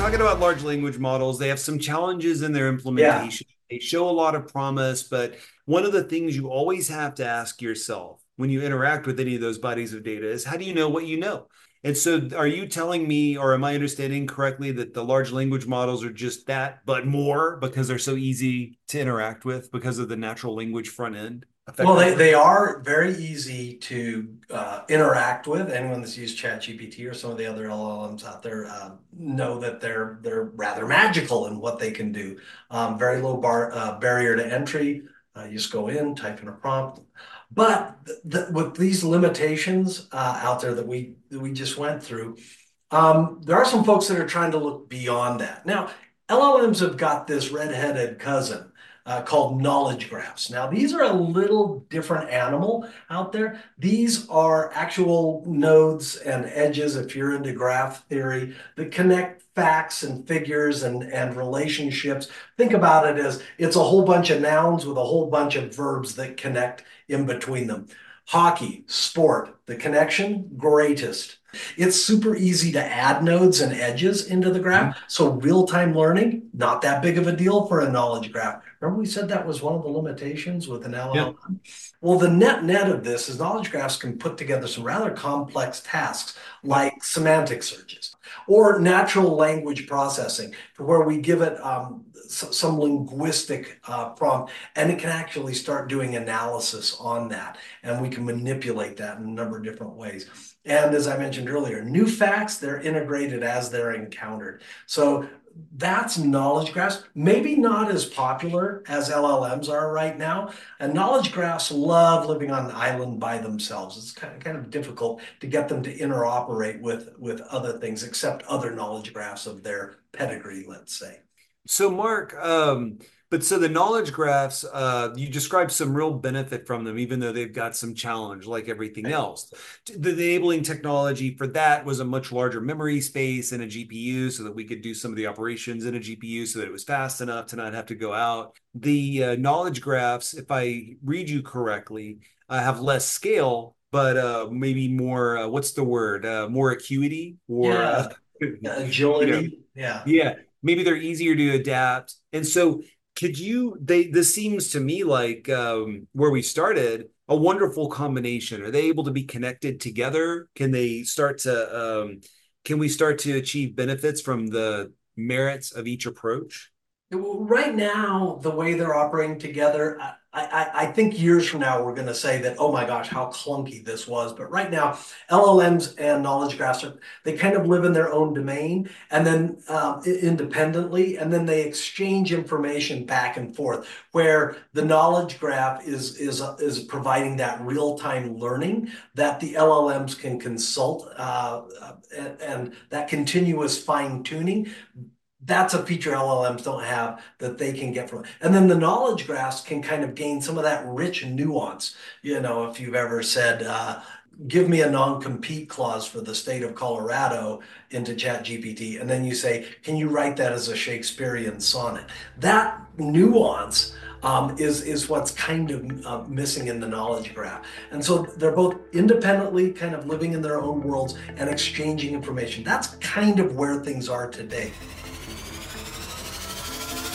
talking about large language models. They have some challenges in their implementation. Yeah. They show a lot of promise, but one of the things you always have to ask yourself when you interact with any of those bodies of data is how do you know what you know? And so, are you telling me, or am I understanding correctly, that the large language models are just that, but more because they're so easy to interact with because of the natural language front end? Well, they, they are very easy to uh, interact with. Anyone that's used ChatGPT or some of the other LLMs out there uh, know that they're they're rather magical in what they can do. Um, very low bar uh, barrier to entry. Uh, you just go in, type in a prompt. But with these limitations uh, out there that we that we just went through, um, there are some folks that are trying to look beyond that. Now, LLMs have got this redheaded cousin uh, called knowledge graphs. Now, these are a little different animal out there. These are actual nodes and edges, if you're into graph theory, that connect facts and figures and, and relationships. Think about it as it's a whole bunch of nouns with a whole bunch of verbs that connect in between them. Hockey, sport, the connection, greatest. It's super easy to add nodes and edges into the graph. Mm-hmm. So real-time learning, not that big of a deal for a knowledge graph. Remember we said that was one of the limitations with an LLM? Well, the net net of this is knowledge graphs can put together some rather complex tasks like semantic searches or natural language processing to where we give it um, some linguistic uh, prompt and it can actually start doing analysis on that and we can manipulate that in a number of different ways. And as i mentioned earlier new facts they're integrated as they're encountered. So that's knowledge graphs maybe not as popular as llms are right now. And knowledge graphs love living on an island by themselves. It's kind of, kind of difficult to get them to interoperate with with other things except other knowledge graphs of their pedigree let's say. So, Mark, um, but so the knowledge graphs, uh, you described some real benefit from them, even though they've got some challenge like everything else. The, the enabling technology for that was a much larger memory space and a GPU so that we could do some of the operations in a GPU so that it was fast enough to not have to go out. The uh, knowledge graphs, if I read you correctly, uh, have less scale, but uh, maybe more, uh, what's the word? Uh, more acuity or yeah. agility. You know, yeah. Yeah maybe they're easier to adapt and so could you they this seems to me like um, where we started a wonderful combination. Are they able to be connected together? Can they start to um, can we start to achieve benefits from the merits of each approach? Right now the way they're operating together I, I, think years from now we're going to say that oh my gosh how clunky this was. But right now llms and knowledge graphs are they kind of live in their own domain and then uh, independently and then they exchange information back and forth where the knowledge graph is is uh, is providing that real-time learning that the llms can consult uh, and, and that continuous fine-tuning that's a feature LLMs don't have that they can get from. And then the knowledge graphs can kind of gain some of that rich nuance. You know, if you've ever said, uh, give me a non-compete clause for the state of Colorado into ChatGPT, and then you say, can you write that as a Shakespearean sonnet? That nuance um, is is what's kind of uh, missing in the knowledge graph. And so they're both independently kind of living in their own worlds and exchanging information. That's kind of where things are today.